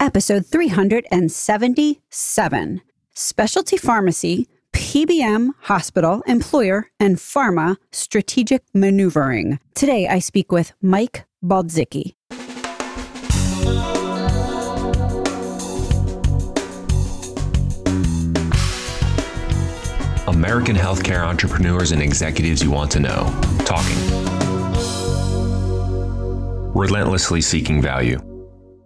episode 377 Specialty Pharmacy, PBM, Hospital, Employer, and Pharma Strategic Maneuvering. Today I speak with Mike Baldzicki. American healthcare entrepreneurs and executives you want to know. Talking. Relentlessly seeking value.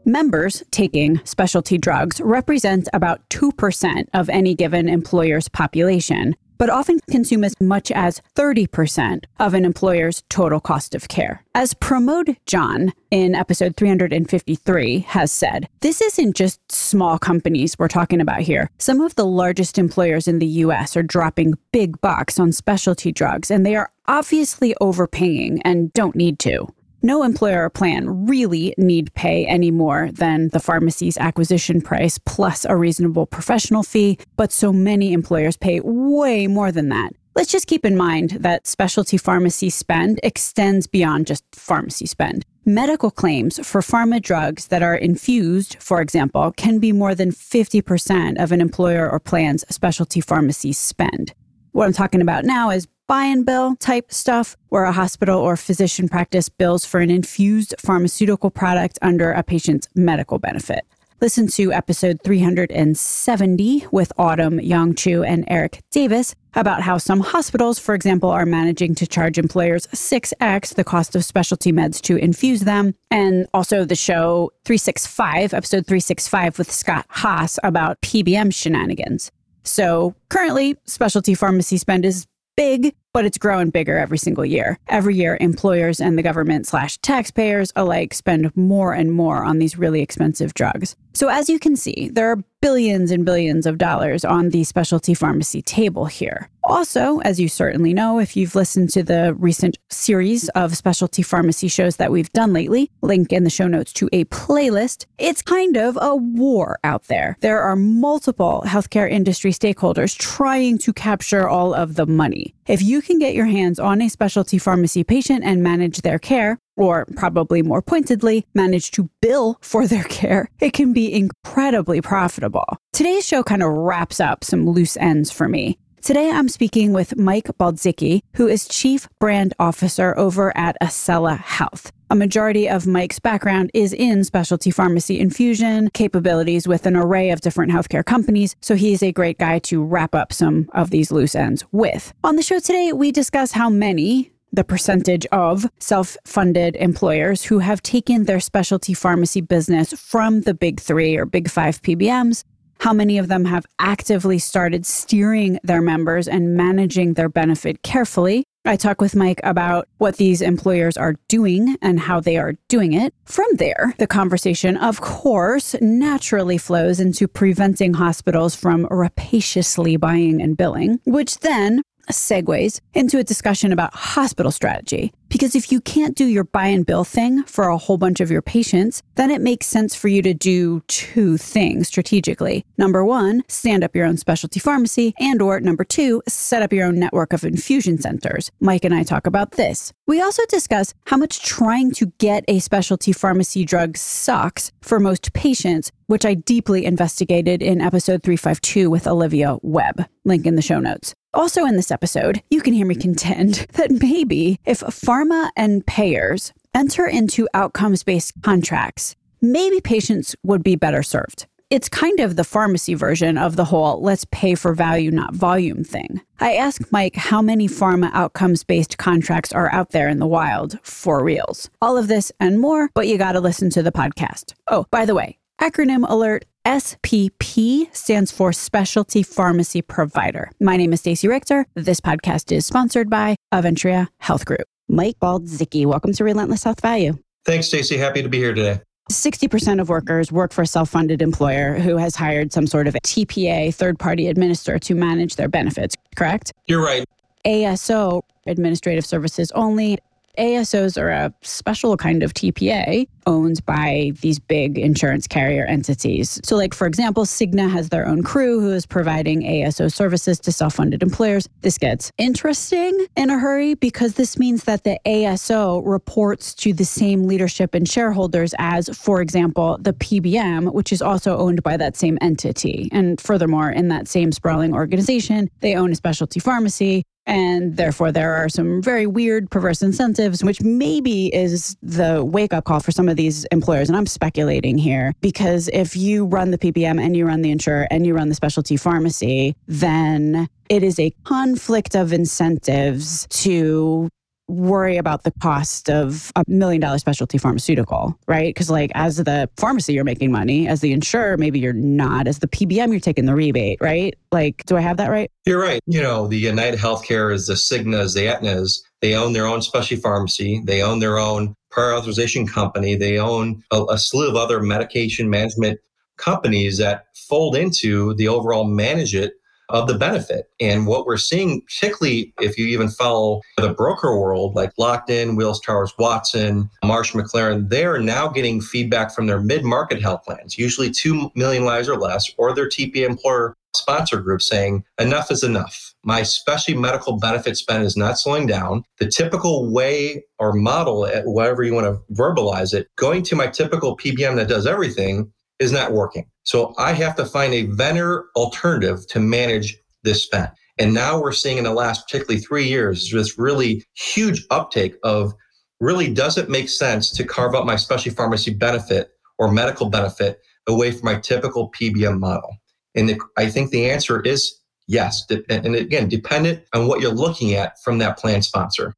Members taking specialty drugs represent about 2% of any given employer's population, but often consume as much as 30% of an employer's total cost of care. As Pramod John in episode 353 has said, this isn't just small companies we're talking about here. Some of the largest employers in the US are dropping big bucks on specialty drugs, and they are obviously overpaying and don't need to no employer or plan really need pay any more than the pharmacy's acquisition price plus a reasonable professional fee, but so many employers pay way more than that. Let's just keep in mind that specialty pharmacy spend extends beyond just pharmacy spend. Medical claims for pharma drugs that are infused, for example, can be more than 50% of an employer or plan's specialty pharmacy spend. What I'm talking about now is buy and bill type stuff where a hospital or physician practice bills for an infused pharmaceutical product under a patient's medical benefit. Listen to episode 370 with Autumn Yongchu and Eric Davis about how some hospitals, for example, are managing to charge employers 6x the cost of specialty meds to infuse them. And also the show 365, episode 365 with Scott Haas about PBM shenanigans. So currently, specialty pharmacy spend is big, but it's growing bigger every single year. Every year, employers and the government slash taxpayers alike spend more and more on these really expensive drugs. So, as you can see, there are billions and billions of dollars on the specialty pharmacy table here. Also, as you certainly know, if you've listened to the recent series of specialty pharmacy shows that we've done lately, link in the show notes to a playlist, it's kind of a war out there. There are multiple healthcare industry stakeholders trying to capture all of the money. If you can get your hands on a specialty pharmacy patient and manage their care, or probably more pointedly, manage to bill for their care, it can be incredibly profitable. Today's show kind of wraps up some loose ends for me. Today, I'm speaking with Mike Baldzicki, who is Chief Brand Officer over at AscellaHealth. A majority of Mike's background is in specialty pharmacy infusion capabilities with an array of different healthcare companies, so he's a great guy to wrap up some of these loose ends with. On the show today, we discuss how many, the percentage of self funded employers who have taken their specialty pharmacy business from the big three or big five PBMs how many of them have actively started steering their members and managing their benefit carefully. I talk with Mike about what these employers are doing and how they are doing it. From there, the conversation, of course, naturally flows into preventing hospitals from rapaciously buying and billing, which then segues into a discussion about hospital strategy. Because if you can't do your buy and bill thing for a whole bunch of your patients, then it makes sense for you to do two things strategically. Number one, stand up your own specialty pharmacy, and or number two, set up your own network of infusion centers. Mike and I talk about this. We also discuss how much trying to get a specialty pharmacy drug sucks for most patients, which I deeply investigated in episode 352 with Olivia Webb. Link in the show notes. Also, in this episode, you can hear me contend that maybe if pharma and payers enter into outcomes based contracts, maybe patients would be better served. It's kind of the pharmacy version of the whole let's pay for value, not volume thing. I asked Mike how many pharma outcomes based contracts are out there in the wild for reals. All of this and more, but you got to listen to the podcast. Oh, by the way, acronym alert SPP stands for Specialty Pharmacy Provider. My name is Stacey Richter. This podcast is sponsored by Aventria Health Group. Mike Baldzicki, welcome to Relentless Health Value. Thanks, Stacey. Happy to be here today. 60% of workers work for a self funded employer who has hired some sort of TPA, third party administrator, to manage their benefits, correct? You're right. ASO, administrative services only, ASOs are a special kind of TPA owned by these big insurance carrier entities. So, like, for example, Cigna has their own crew who is providing ASO services to self funded employers. This gets interesting in a hurry because this means that the ASO reports to the same leadership and shareholders as, for example, the PBM, which is also owned by that same entity. And furthermore, in that same sprawling organization, they own a specialty pharmacy. And therefore, there are some very weird, perverse incentives, which maybe is the wake up call for some of these employers. And I'm speculating here because if you run the PBM and you run the insurer and you run the specialty pharmacy, then it is a conflict of incentives to worry about the cost of a million dollar specialty pharmaceutical, right? Because, like, as the pharmacy, you're making money. As the insurer, maybe you're not. As the PBM, you're taking the rebate, right? Like, do I have that right? You're right. You know, the United Healthcare is the Cignas, the Aetnas. They own their own specialty pharmacy. They own their own prior authorization company. They own a, a slew of other medication management companies that fold into the overall manage it of the benefit. And what we're seeing, particularly if you even follow the broker world, like Lockton, Willis Towers Watson, Marsh McLennan, they're now getting feedback from their mid market health plans, usually 2 million lives or less, or their TPA employer sponsor group saying, enough is enough. My specialty medical benefit spend is not slowing down. The typical way or model, at whatever you want to verbalize it, going to my typical PBM that does everything is not working. So I have to find a vendor alternative to manage this spend. And now we're seeing in the last particularly three years this really huge uptake of really does it make sense to carve out my specialty pharmacy benefit or medical benefit away from my typical PBM model? And the, I think the answer is yes. And again, dependent on what you're looking at from that plan sponsor.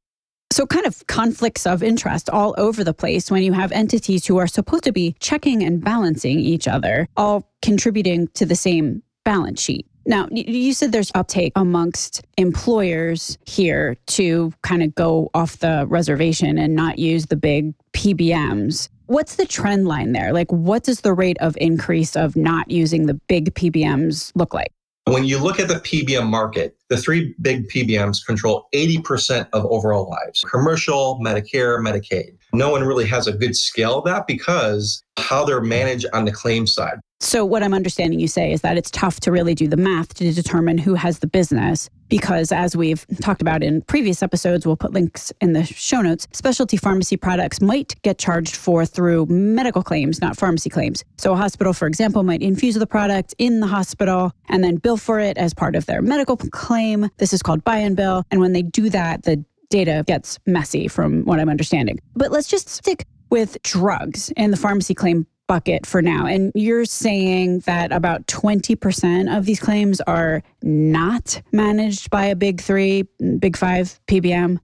So, kind of conflicts of interest all over the place when you have entities who are supposed to be checking and balancing each other, all contributing to the same balance sheet. Now, you said there's uptake amongst employers here to kind of go off the reservation and not use the big PBMs. What's the trend line there? Like, what does the rate of increase of not using the big PBMs look like? When you look at the PBM market, the three big PBMs control 80% of overall lives commercial, Medicare, Medicaid. No one really has a good scale of that because how they're managed on the claim side. So, what I'm understanding you say is that it's tough to really do the math to determine who has the business because, as we've talked about in previous episodes, we'll put links in the show notes. Specialty pharmacy products might get charged for through medical claims, not pharmacy claims. So, a hospital, for example, might infuse the product in the hospital and then bill for it as part of their medical claim. This is called buy and bill. And when they do that, the data gets messy from what I'm understanding. But let's just stick with drugs and the pharmacy claim bucket for now. And you're saying that about 20% of these claims are not managed by a big three, big five PBM.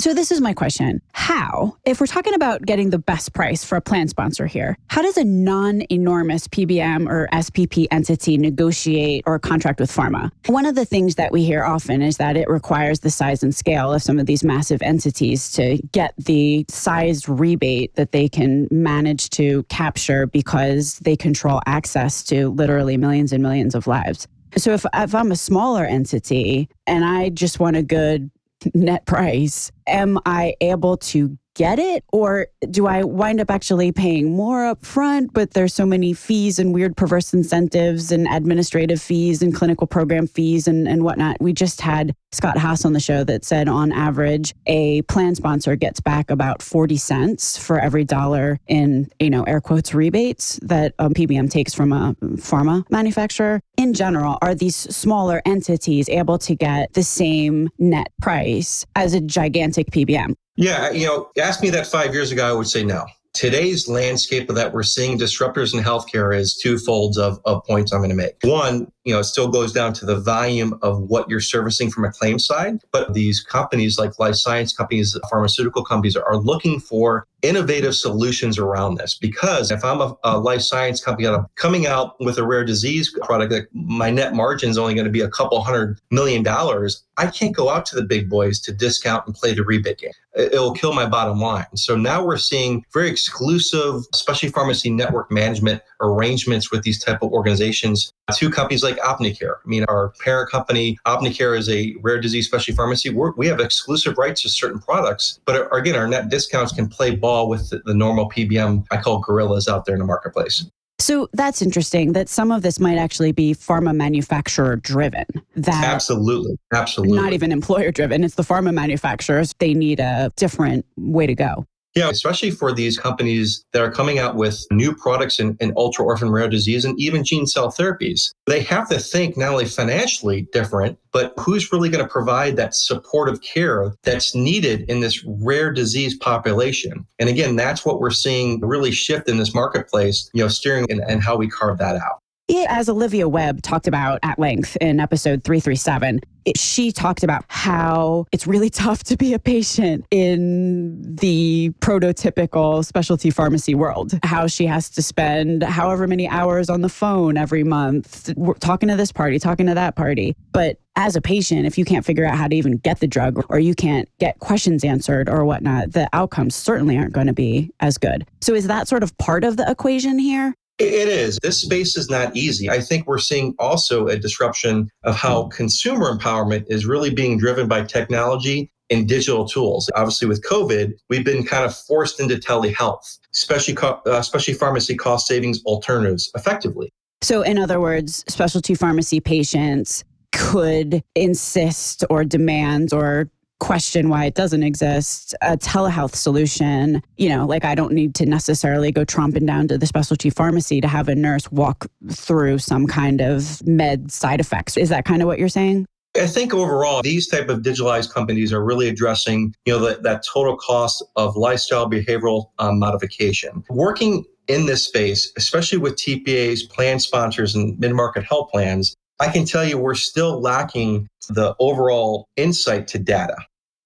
So, this is my question. How, if we're talking about getting the best price for a plan sponsor here, how does a non enormous PBM or SPP entity negotiate or contract with pharma? One of the things that we hear often is that it requires the size and scale of some of these massive entities to get the size rebate that they can manage to capture because they control access to literally millions and millions of lives. So if, if I'm a smaller entity and I just want a good net price, am I able to get it or do I wind up actually paying more up front but there's so many fees and weird perverse incentives and administrative fees and clinical program fees and, and whatnot. We just had Scott Haas on the show that said on average a plan sponsor gets back about 40 cents for every dollar in you know air quotes rebates that um, a PBM takes from a pharma manufacturer. In general, are these smaller entities able to get the same net price as a gigantic PBM? Yeah, you know, ask me that five years ago, I would say no. Today's landscape that we're seeing disruptors in healthcare is two folds of, of points I'm going to make. One, you know, it still goes down to the volume of what you're servicing from a claim side. But these companies like life science companies, pharmaceutical companies are looking for innovative solutions around this because if I'm a, a life science company I'm coming out with a rare disease product my net margin is only going to be a couple hundred million dollars, I can't go out to the big boys to discount and play the rebate game. It'll kill my bottom line. So now we're seeing very exclusive, especially pharmacy network management arrangements with these type of organizations to companies like OptimeCare. I mean, our parent company, OptimeCare, is a rare disease specialty pharmacy. We're, we have exclusive rights to certain products, but again, our net discounts can play ball with the, the normal PBM I call gorillas out there in the marketplace. So that's interesting that some of this might actually be pharma manufacturer driven. That absolutely, absolutely, not even employer driven. It's the pharma manufacturers. They need a different way to go. Yeah, especially for these companies that are coming out with new products in, in ultra orphan rare disease and even gene cell therapies. They have to think not only financially different, but who's really going to provide that supportive care that's needed in this rare disease population. And again, that's what we're seeing really shift in this marketplace, you know, steering and, and how we carve that out. As Olivia Webb talked about at length in episode 337, it, she talked about how it's really tough to be a patient in the prototypical specialty pharmacy world. How she has to spend however many hours on the phone every month, talking to this party, talking to that party. But as a patient, if you can't figure out how to even get the drug or you can't get questions answered or whatnot, the outcomes certainly aren't going to be as good. So, is that sort of part of the equation here? It is. This space is not easy. I think we're seeing also a disruption of how consumer empowerment is really being driven by technology and digital tools. Obviously, with COVID, we've been kind of forced into telehealth, especially, uh, especially pharmacy cost savings alternatives effectively. So, in other words, specialty pharmacy patients could insist or demand or question why it doesn't exist, a telehealth solution, you know, like I don't need to necessarily go tromping down to the specialty pharmacy to have a nurse walk through some kind of med side effects. Is that kind of what you're saying? I think overall, these type of digitalized companies are really addressing, you know, that, that total cost of lifestyle behavioral um, modification. Working in this space, especially with TPAs, plan sponsors, and mid-market health plans, I can tell you we're still lacking the overall insight to data.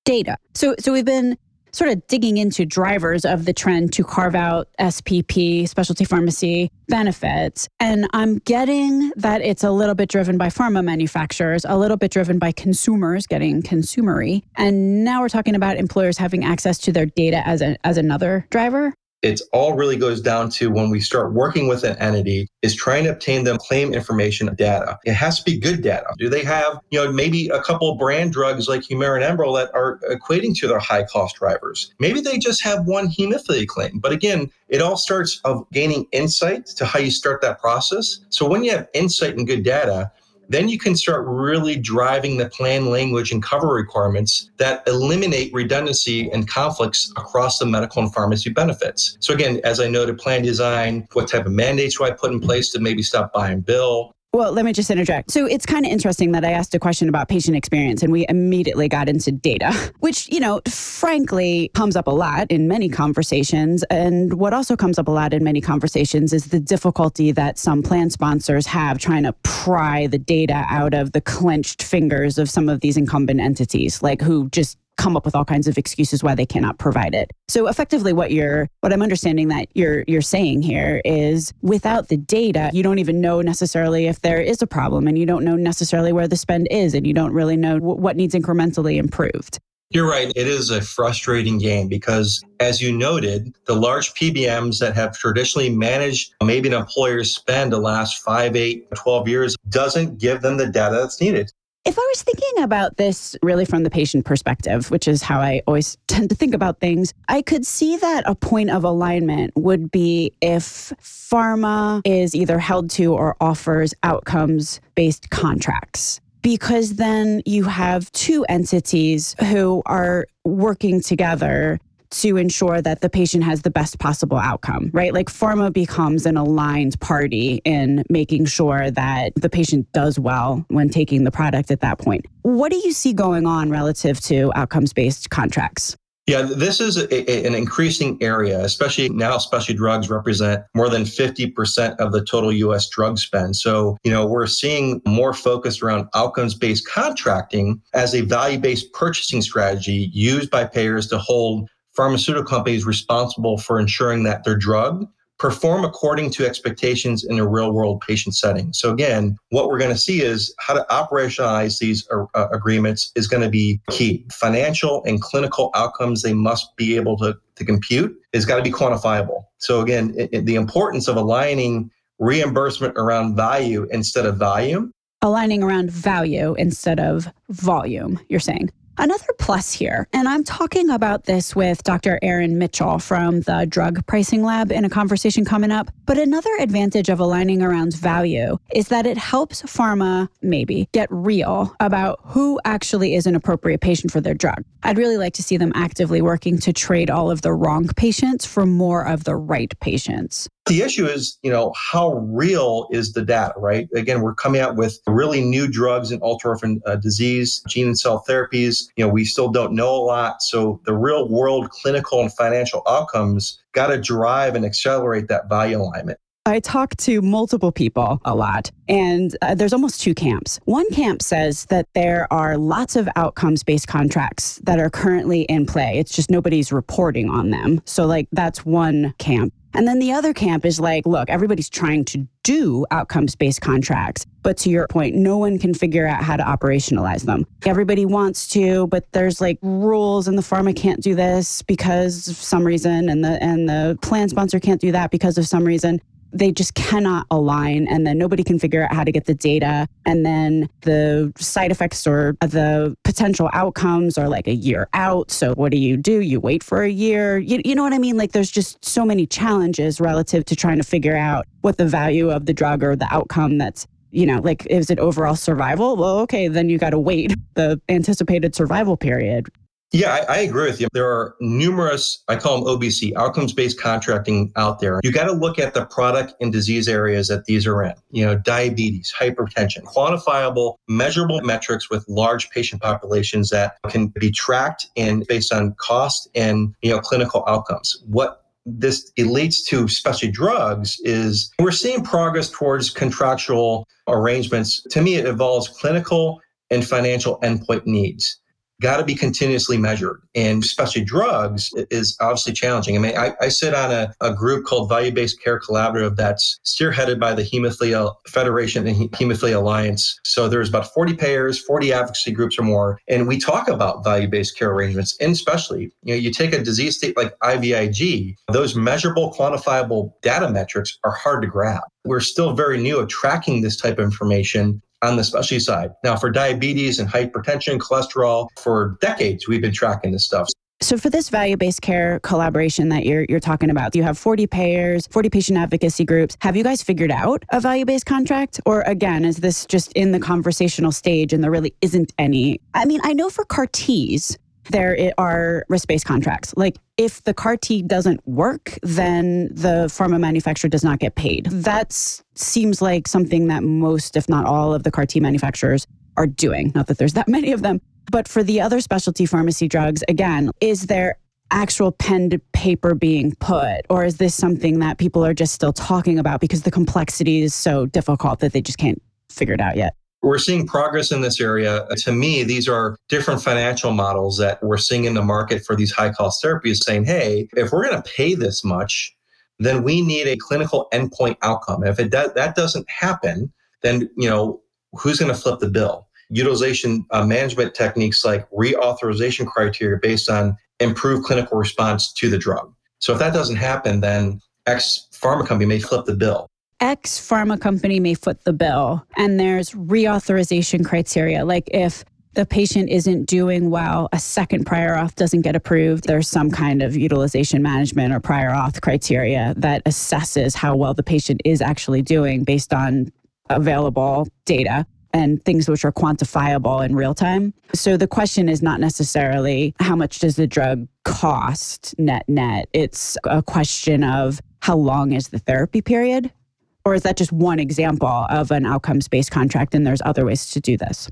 Data. So, so we've been sort of digging into drivers of the trend to carve out SPP, specialty pharmacy benefits. And I'm getting that it's a little bit driven by pharma manufacturers, a little bit driven by consumers getting consumery. And now we're talking about employers having access to their data as, a, as another driver it all really goes down to when we start working with an entity is trying to obtain them claim information data. It has to be good data. Do they have, you know, maybe a couple brand drugs like Humira and Enbrel that are equating to their high cost drivers? Maybe they just have one hemophilia claim. But again, it all starts of gaining insight to how you start that process. So when you have insight and good data, then you can start really driving the plan language and cover requirements that eliminate redundancy and conflicts across the medical and pharmacy benefits. So again, as I noted, plan design, what type of mandates do I put in place to maybe stop buy and bill? Well, let me just interject. So it's kind of interesting that I asked a question about patient experience and we immediately got into data, which, you know, frankly comes up a lot in many conversations. And what also comes up a lot in many conversations is the difficulty that some plan sponsors have trying to pry the data out of the clenched fingers of some of these incumbent entities, like who just come up with all kinds of excuses why they cannot provide it. So effectively what you're what I'm understanding that you're you're saying here is without the data, you don't even know necessarily if there is a problem and you don't know necessarily where the spend is and you don't really know w- what needs incrementally improved. You're right. It is a frustrating game because, as you noted, the large PBMs that have traditionally managed maybe an employer's spend the last five, eight, 12 years doesn't give them the data that's needed. If I was thinking about this really from the patient perspective, which is how I always tend to think about things, I could see that a point of alignment would be if pharma is either held to or offers outcomes based contracts. Because then you have two entities who are working together to ensure that the patient has the best possible outcome, right? Like pharma becomes an aligned party in making sure that the patient does well when taking the product at that point. What do you see going on relative to outcomes based contracts? Yeah, this is a, a, an increasing area, especially now specialty drugs represent more than 50% of the total US drug spend. So, you know, we're seeing more focus around outcomes based contracting as a value based purchasing strategy used by payers to hold pharmaceutical companies responsible for ensuring that their drug perform according to expectations in a real world patient setting. So again, what we're going to see is how to operationalize these uh, uh agreements is going to be key. Financial and clinical outcomes they must be able to, to compute is got to be quantifiable. So again, it, it, the importance of aligning reimbursement around value instead of volume. Aligning around value instead of volume, you're saying. Another plus here, and I'm talking about this with Dr. Aaron Mitchell from the Drug Pricing Lab in a conversation coming up. But another advantage of aligning around value is that it helps pharma maybe get real about who actually is an appropriate patient for their drug. I'd really like to see them actively working to trade all of the wrong patients for more of the right patients. The issue is, you know, how real is the data, right? Again, we're coming out with really new drugs in ultra orphan uh, disease, gene and cell therapies. You know, we still don't know a lot. So the real world clinical and financial outcomes got to drive and accelerate that value alignment. I talk to multiple people a lot, and uh, there's almost two camps. One camp says that there are lots of outcomes based contracts that are currently in play. It's just nobody's reporting on them. So, like, that's one camp. And then the other camp is like, look, everybody's trying to do outcomes based contracts. But to your point, no one can figure out how to operationalize them. Everybody wants to, but there's like rules and the pharma can't do this because of some reason and the and the plan sponsor can't do that because of some reason they just cannot align and then nobody can figure out how to get the data. And then the side effects or the potential outcomes are like a year out. So what do you do? You wait for a year. You, you know what i mean? Like there's just so many challenges relative to trying to figure out what the value of the drug or the outcome that's you know like is it overall survival? Well okay then you got to wait the anticipated survival period yeah, I, I, agree with you. There are numerous, I call them OBC, outcomes based contracting out there. You got to look at the product and disease areas that these are in. You know, diabetes, hypertension, quantifiable, measurable metrics with large patient populations that can be tracked and based on cost and, you know, clinical outcomes. What this leads to especially drugs is we're seeing progress towards contractual arrangements. To me, it involves clinical and financial endpoint needs got to be continuously measured. And especially drugs is obviously challenging. I mean, I, I sit on a, a group called Value Based Care Collaborative that's spearheaded by the Hemophilia Federation and Hemophilia Alliance. So there's about 40 payers, 40 advocacy groups or more. And we talk about value based care arrangements. And especially, you know, you take a disease state like IVIG, those measurable, quantifiable data metrics are hard to grab. We're still very new at tracking this type of information on the specialty side. Now, for diabetes and hypertension, cholesterol, for decades, we've been tracking this stuff. So for this value-based care collaboration that you're you're talking about, you have 40 payers, 40 patient advocacy groups. Have you guys figured out a value-based contract or again is this just in the conversational stage and there really isn't any? I mean, I know for CAR Ts, there are risk-based contracts. Like if the CAR T doesn't work, then the pharma manufacturer does not get paid. That seems like something that most, if not all, of the CAR T manufacturers are doing. Not that there's that many of them. But for the other specialty pharmacy drugs, again, is there actual pen to paper being put? Or is this something that people are just still talking about because the complexity is so difficult that they just can't figure it out yet? We're seeing progress in this area. To me, these are different financial models that we're seeing in the market for these high cost therapies saying, hey, if we're going to pay this much, then we need a clinical endpoint outcome. If it do- that doesn't happen, then, you know, who's going to flip the bill? Utilization uh, management techniques like reauthorization criteria based on improved clinical response to the drug. So if that doesn't happen, then X pharma company may flip the bill. X pharma company may foot the bill and there's reauthorization criteria. Like if the patient isn't doing well, a second prior auth doesn't get approved, there's some kind of utilization management or prior auth criteria that assesses how well the patient is actually doing based on available data and things which are quantifiable in real time. So the question is not necessarily how much does the drug cost net net. It's a question of how long is the therapy period or is that just one example of an outcomes based contract and there's other ways to do this?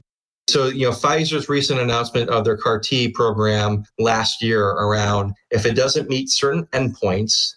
So, you know, Pfizer's recent announcement of their CAR T program last year around if it doesn't meet certain endpoints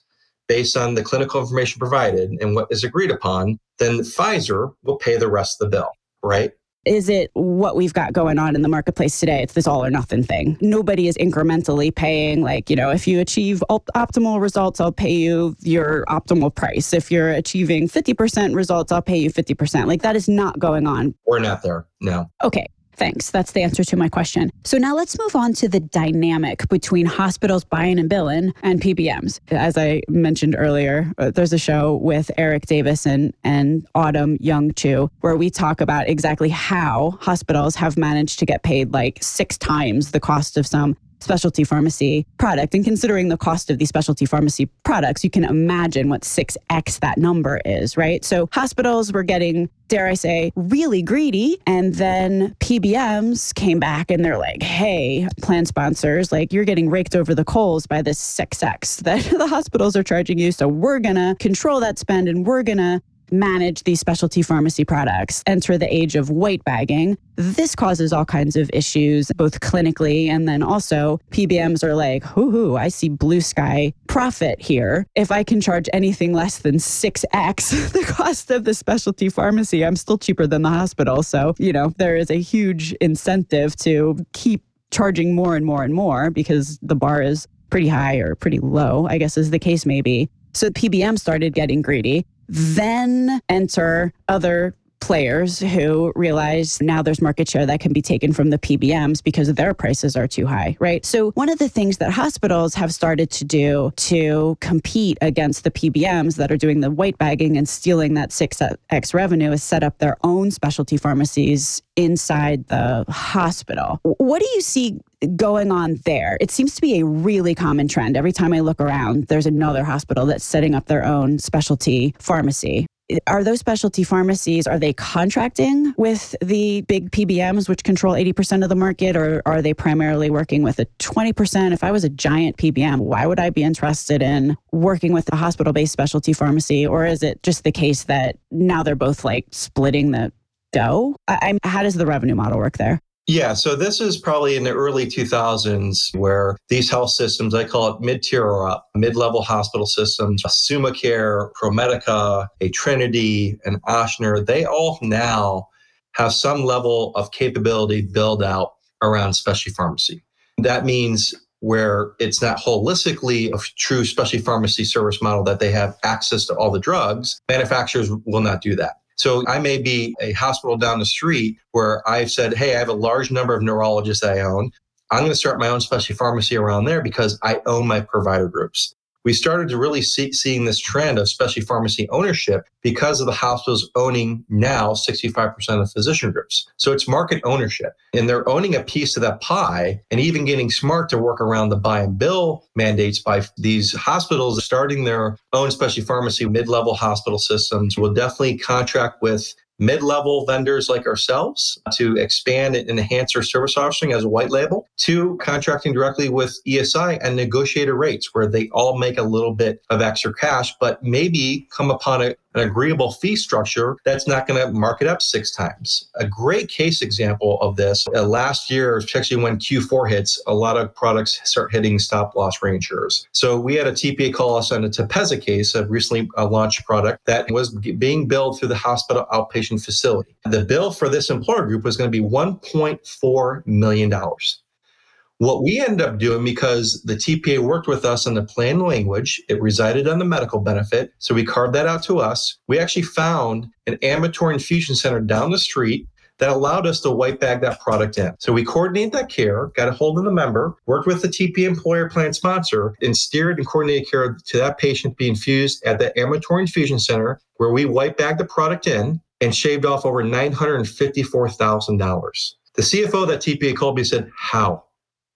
based on the clinical information provided and what is agreed upon, then Pfizer will pay the rest of the bill, right? Is it what we've got going on in the marketplace today? It's this all or nothing thing. Nobody is incrementally paying, like, you know, if you achieve op- optimal results, I'll pay you your optimal price. If you're achieving 50% results, I'll pay you 50%. Like, that is not going on. We're not there. No. Okay. Thanks. That's the answer to my question. So now let's move on to the dynamic between hospitals buying and billing and PBMs. As I mentioned earlier, uh, there's a show with Eric Davis and, and Autumn Young Chu where we talk about exactly how hospitals have managed to get paid like six times the cost of some specialty pharmacy product. And considering the cost of these specialty pharmacy products, you can imagine what 6x that number is, right? So hospitals were getting, dare I say, really greedy. And then PBMs came back and they're like, hey, plan sponsors, like you're getting raked over the coals by this 6x that the hospitals are charging you. So we're going to control that spend and we're going to manage these specialty pharmacy products enter the age of white bagging. This causes all kinds of issues, both clinically and then also PBMs are like, hoo hoo, I see blue sky profit here. If I can charge anything less than 6x the cost of the specialty pharmacy, I'm still cheaper than the hospital. So, you know, there is a huge incentive to keep charging more and more and more because the bar is pretty high or pretty low, I guess is the case maybe. So PBM started getting greedy. Then enter other players who realize now there's market share that can be taken from the PBMs because their prices are too high, right? So, one of the things that hospitals have started to do to compete against the PBMs that are doing the white bagging and stealing that 6x revenue is set up their own specialty pharmacies inside the hospital. What do you see going on there? It seems to be a really common trend. Every time I look around, there's another hospital that's setting up their own specialty pharmacy. Are those specialty pharmacies are they contracting with the big pbms which control 80% of the market or are they primarily working with a 20% if i was a giant pbm why would i be interested in working with a hospital-based specialty pharmacy? Or is it just the case that now they're both like splitting the dough? I, how does the revenue model work there yeah, so this is probably in the early 2000s where these health systems, I call it mid-tier or up, mid-level hospital systems, SummaCare, ProMedica, a Trinity, and Ochsner, they all now have some level of capability build out around specialty pharmacy. That means where it's not holistically a true specialty pharmacy service model that they have access to all the drugs, manufacturers will not do that. So I may be a hospital down the street where I've said, hey, I have a large number of neurologists I own. I'm going to start my own specialty pharmacy around there because I own my provider groups we started to really see seeing this trend of specialty pharmacy ownership because of the hospitals owning now 65% of physician groups. So it's market ownership. And they're owning a piece of that pie and even getting smart to work around the buy and bill mandates by these hospitals starting their own specialty pharmacy mid-level hospital systems will definitely contract with mid-level vendors like ourselves to expand and enhance our service offering as a white label to contracting directly with ESI and negotiated rates where they all make a little bit of extra cash, but maybe come upon a, an agreeable fee structure that's not going to mark it up six times. A great case example of this uh, last year, especially when Q4 hits, a lot of products start hitting stop loss reinsurers. So we had a TPA call us on a Tepezza case, a recently uh, launched product that was being billed through the hospital outpatient facility. The bill for this employer group was going to be $1.4 million. What we ended up doing because the TPA worked with us on the plan language, it resided on the medical benefit. So we carved that out to us. We actually found an ambulatory infusion center down the street that allowed us to white bag that product in. So we coordinated that care, got a hold of the member, worked with the TP employer plan sponsor, and steered and coordinated care to that patient be infused at the ambulatory infusion center where we white bagged the product in and shaved off over $954,000. The CFO that TPA called me said, How?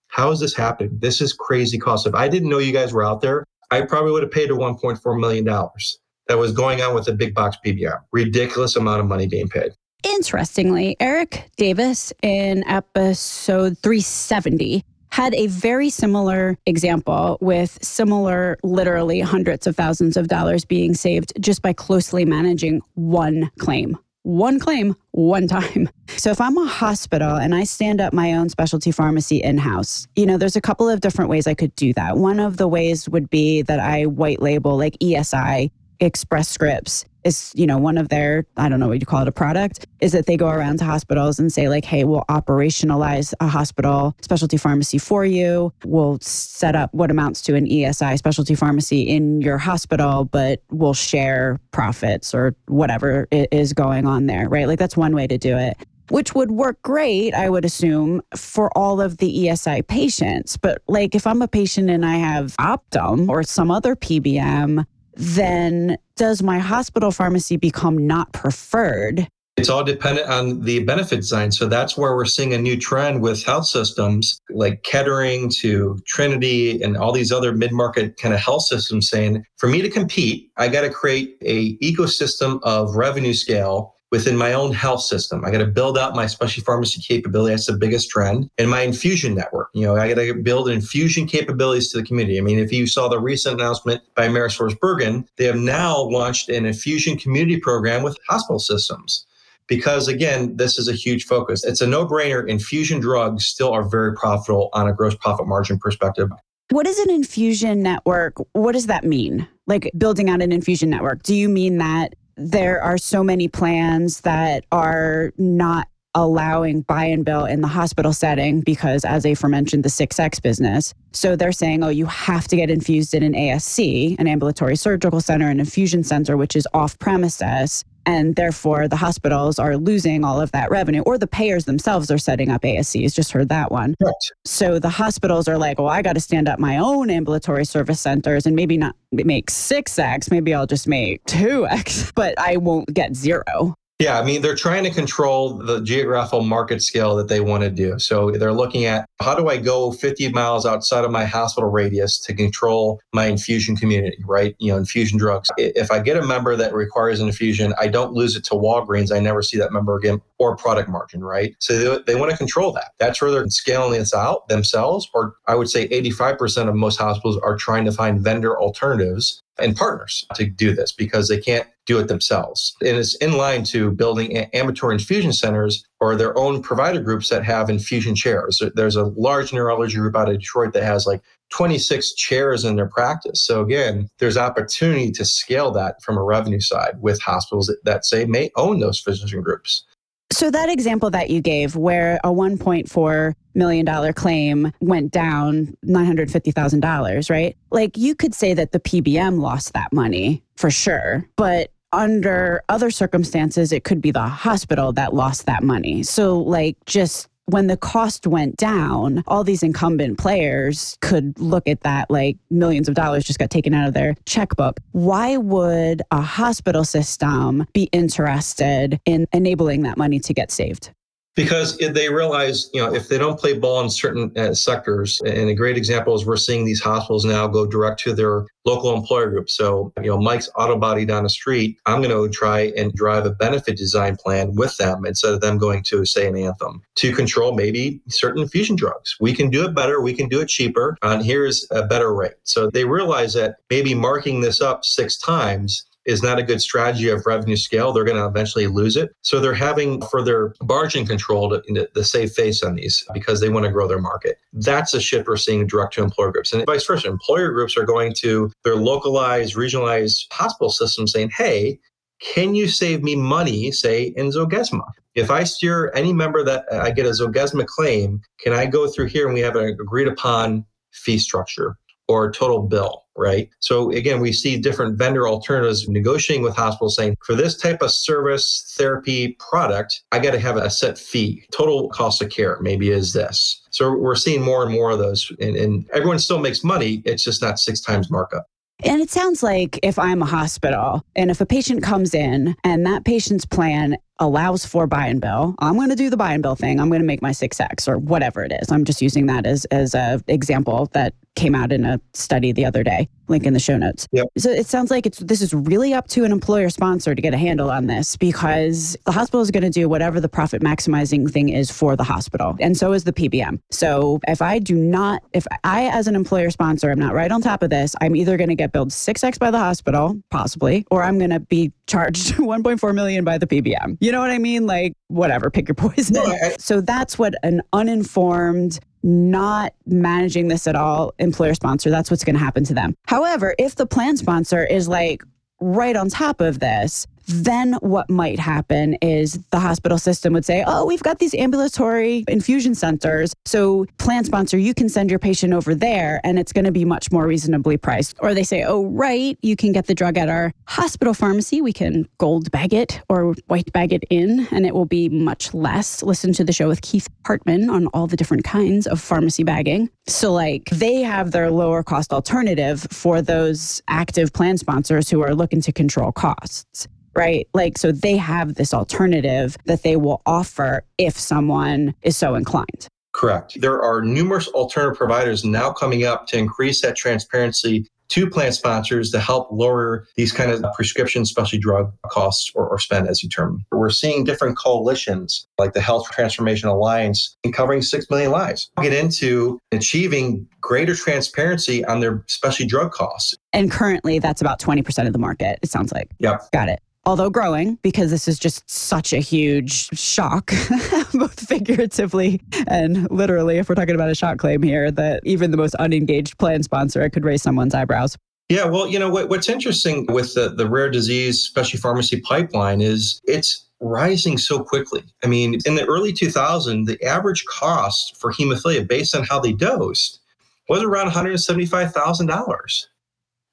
How is this happening? This is crazy cost. If I didn't know you guys were out there, I probably would have paid a $1.4 million that was going on with a big box PBM. Ridiculous amount of money being paid. Interestingly, Eric Davis in episode 370 had a very similar example with similar, literally hundreds of thousands of dollars being saved just by closely managing one claim one claim, one time. So if I'm a hospital and I stand up my own specialty pharmacy in house, you know, there's a couple of different ways I could do that. One of the ways would be that I white label like ESI Express Scripts is, you know, one of their, I don't know what you call it, a product, is that they go around to hospitals and say, like, hey, we'll operationalize a hospital specialty pharmacy for you. We'll set up what amounts to an ESI specialty pharmacy in your hospital, but we'll share profits or whatever is going on there, right? Like, that's one way to do it. which would work great, I would assume, for all of the ESI patients. But like if I'm a patient and I have Optum or some other PBM, then does my hospital pharmacy become not preferred? It's all dependent on the benefit design. So that's where we're seeing a new trend with health systems like Kettering to Trinity and all these other mid-market kind of health systems saying, for me to compete, I got to create a ecosystem of revenue scale within my own health system. I got to build out my specialty pharmacy capability. That's the biggest trend. And my infusion network. You know, I got to build infusion capabilities to the community. I mean, if you saw the recent announcement by AmerisourceBergen, they have now launched an infusion community program with hospital systems. Because again, this is a huge focus. It's a no brainer. Infusion drugs still are very profitable on a gross profit margin perspective. What is an infusion network? What does that mean? Like building out an infusion network. Do you mean that there are so many plans that are not allowing buy and bill in the hospital setting because, as aforementioned, the 6X business. So they're saying, oh, you have to get infused in an ASC, an ambulatory surgical center, an infusion center, which is off premises and therefore the hospitals are losing all of that revenue or the payers themselves are setting up ASCs just heard that one right. so the hospitals are like well I got to stand up my own ambulatory service centers and maybe not make 6x maybe I'll just make 2x but I won't get zero yeah, I mean, they're trying to control the geographical market scale that they want to do. So they're looking at how do I go 50 miles outside of my hospital radius to control my infusion community, right? You know, infusion drugs. If I get a member that requires an infusion, I don't lose it to Walgreens. I never see that member again or product margin, right? So they, they want to control that. That's where they're scaling this out themselves. Or I would say 85% of most hospitals are trying to find vendor alternatives and partners to do this because they can't do it themselves. And it's in line to building ambulatory infusion centers or their own provider groups that have infusion chairs. There's a large neurology group out of Detroit that has like 26 chairs in their practice. So again, there's opportunity to scale that from a revenue side with hospitals that, that say may own those physician groups. So that example that you gave where a 1.4 million dollar claim went down $950,000, right? Like you could say that the PBM lost that money for sure, but under other circumstances it could be the hospital that lost that money. So like just when the cost went down, all these incumbent players could look at that like millions of dollars just got taken out of their checkbook. Why would a hospital system be interested in enabling that money to get saved? Because they realize, you know, if they don't play ball in certain uh, sectors, and a great example is we're seeing these hospitals now go direct to their local employer group. So, you know, Mike's Auto Body down the street, I'm going to try and drive a benefit design plan with them instead of them going to, say, an Anthem to control maybe certain infusion drugs. We can do it better, we can do it cheaper, and here's a better rate. So they realize that maybe marking this up six times is not a good strategy of revenue scale. They're going to eventually lose it. So they're having further margin control to, to save face on these because they want to grow their market. That's a shift we're seeing direct to employer groups. And vice versa, employer groups are going to their localized, regionalized hospital systems saying, hey, can you save me money, say in Zolgensma? If I steer any member that I get a Zolgensma claim, can I go through here and we have an agreed upon fee structure? Or total bill, right? So again, we see different vendor alternatives negotiating with hospitals saying, for this type of service therapy product, I got to have a set fee. Total cost of care maybe is this. So we're seeing more and more of those, and, and everyone still makes money. It's just not six times markup. And it sounds like if I'm a hospital and if a patient comes in and that patient's plan allows for buy and bill. I'm going to do the buy and bill thing. I'm going to make my 6x or whatever it is. I'm just using that as as a example that came out in a study the other day. Link in the show notes. Yep. So it sounds like it's this is really up to an employer sponsor to get a handle on this because the hospital is going to do whatever the profit maximizing thing is for the hospital. And so is the PBM. So if I do not if I as an employer sponsor I'm not right on top of this, I'm either going to get billed 6x by the hospital, possibly, or I'm going to be charged 1.4 million by the PBM. You know what I mean? Like, whatever, pick your poison. No, I, so that's what an uninformed, not managing this at all employer sponsor, that's what's going to happen to them. However, if the plan sponsor is like right on top of this, then what might happen is the hospital system would say, oh, we've got these ambulatory infusion centers. So, plan sponsor, you can send your patient over there and it's going to be much more reasonably priced. Or they say, oh, right, you can get the drug at our hospital pharmacy. We can gold bag it or white bag it in and it will be much less. Listen to the show with Keith Hartman on all the different kinds of pharmacy bagging. So, like, they have their lower cost alternative for those active plan sponsors who are looking to control costs right? Like, so they have this alternative that they will offer if someone is so inclined. Correct. There are numerous alternative providers now coming up to increase that transparency to plan sponsors to help lower these kind of prescription specialty drug costs or, or spend as you term. We're seeing different coalitions like the Health Transformation Alliance and covering 6 million lives get into achieving greater transparency on their specialty drug costs. And currently that's about 20% of the market, it sounds like. Yep. Got it although growing, because this is just such a huge shock, both figuratively and literally, if we're talking about a shock claim here, that even the most unengaged plan sponsor could raise someone's eyebrows. Yeah, well, you know, what, what's interesting with the, the rare disease specialty pharmacy pipeline is it's rising so quickly. I mean, in the early 2000s, the average cost for hemophilia based on how they dosed was around $175,000.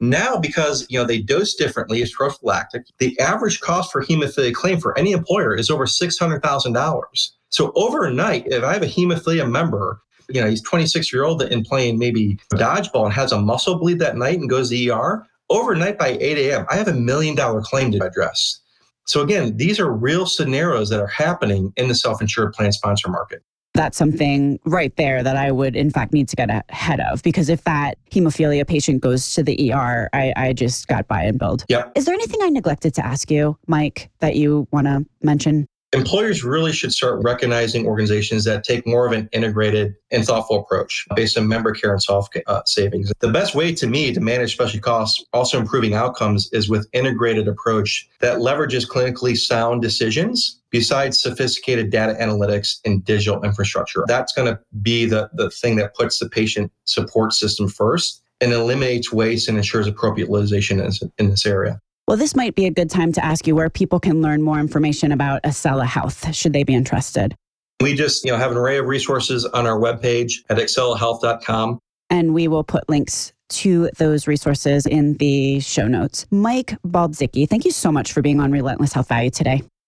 Now, because you know they dose differently as prophylactic, the average cost for hemophilia claim for any employer is over six hundred thousand dollars. So overnight, if I have a hemophilia member, you know he's twenty six year old and playing maybe dodgeball and has a muscle bleed that night and goes to ER, overnight by eight a.m. I have a million dollar claim to address. So again, these are real scenarios that are happening in the self insured plan sponsor market that's something right there that I would, in fact, need to get ahead of. Because if that hemophilia patient goes to the ER, I, I just got buy and build. Yep. Is there anything I neglected to ask you, Mike, that you want to mention? employers really should start recognizing organizations that take more of an integrated and thoughtful approach based on member care and soft uh, savings. The best way to me to manage specialty costs, also improving outcomes, is with integrated approach that leverages clinically sound decisions besides sophisticated data analytics and digital infrastructure. That's going to be the, the thing that puts the patient support system first and eliminates waste and ensures appropriate utilization in this area. Well, this might be a good time to ask you where people can learn more information about AscellaHealth, should they be interested. We just, you know, have an array of resources on our webpage at ascellahealth.com. And we will put links to those resources in the show notes. Mike Baldzicki, thank you so much for being on Relentless Health Value today.